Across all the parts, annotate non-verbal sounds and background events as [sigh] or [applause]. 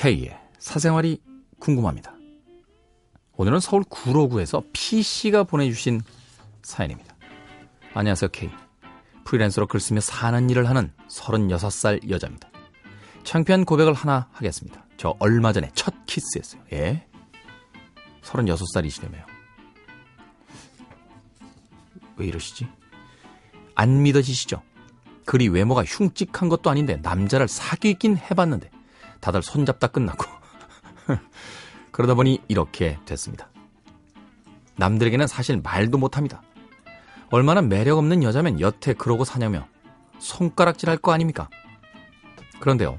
K의 사생활이 궁금합니다. 오늘은 서울 구로구에서 P씨가 보내주신 사연입니다. 안녕하세요, K. 프리랜서로 글 쓰며 사는 일을 하는 36살 여자입니다. 창피한 고백을 하나 하겠습니다. 저 얼마 전에 첫 키스했어요. 예? 36살이시려며요. 왜 이러시지? 안 믿어지시죠? 그리 외모가 흉측한 것도 아닌데 남자를 사귀긴 해봤는데 다들 손잡다 끝났고 [laughs] 그러다 보니 이렇게 됐습니다. 남들에게는 사실 말도 못합니다. 얼마나 매력 없는 여자면 여태 그러고 사냐며 손가락질 할 거 아닙니까? 그런데요,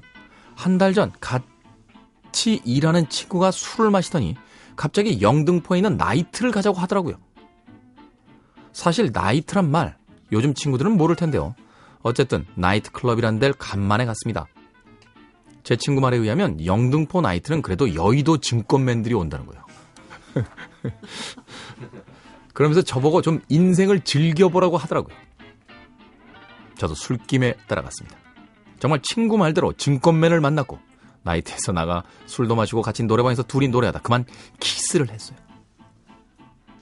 한 달 전 같이 일하는 친구가 술을 마시더니 갑자기 영등포에 있는 나이트를 가자고 하더라고요. 사실 나이트란 말 요즘 친구들은 모를 텐데요. 어쨌든 나이트 클럽이란 데를 간만에 갔습니다. 제 친구 말에 의하면 영등포 나이트는 그래도 여의도 증권맨들이 온다는 거예요. [laughs] 그러면서 저보고 좀 인생을 즐겨보라고 하더라고요. 저도 술김에 따라갔습니다. 정말 친구 말대로 증권맨을 만났고 나이트에서 나가 술도 마시고 같이 노래방에서 둘이 노래하다 그만 키스를 했어요.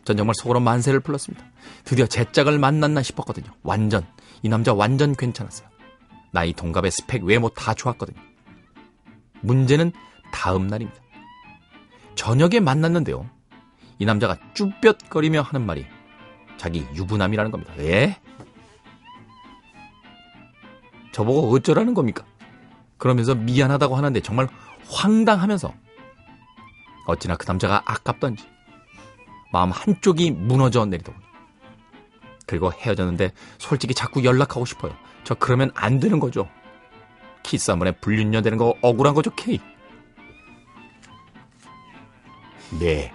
전 정말 속으로 만세를 불렀습니다. 드디어 제 짝을 만났나 싶었거든요. 완전 이 남자 완전 괜찮았어요. 나이 동갑의 스펙 외모 다 좋았거든요. 문제는 다음 날입니다. 저녁에 만났는데요. 이 남자가 쭈뼛거리며 하는 말이 자기 유부남이라는 겁니다. 예? 저보고 어쩌라는 겁니까? 그러면서 미안하다고 하는데 정말 황당하면서 어찌나 그 남자가 아깝던지 마음 한쪽이 무너져 내리더군요. 그리고 헤어졌는데 솔직히 자꾸 연락하고 싶어요. 저 그러면 안 되는 거죠. 번에 불륜녀 되는 거 억울한 거죠, 케이. 네.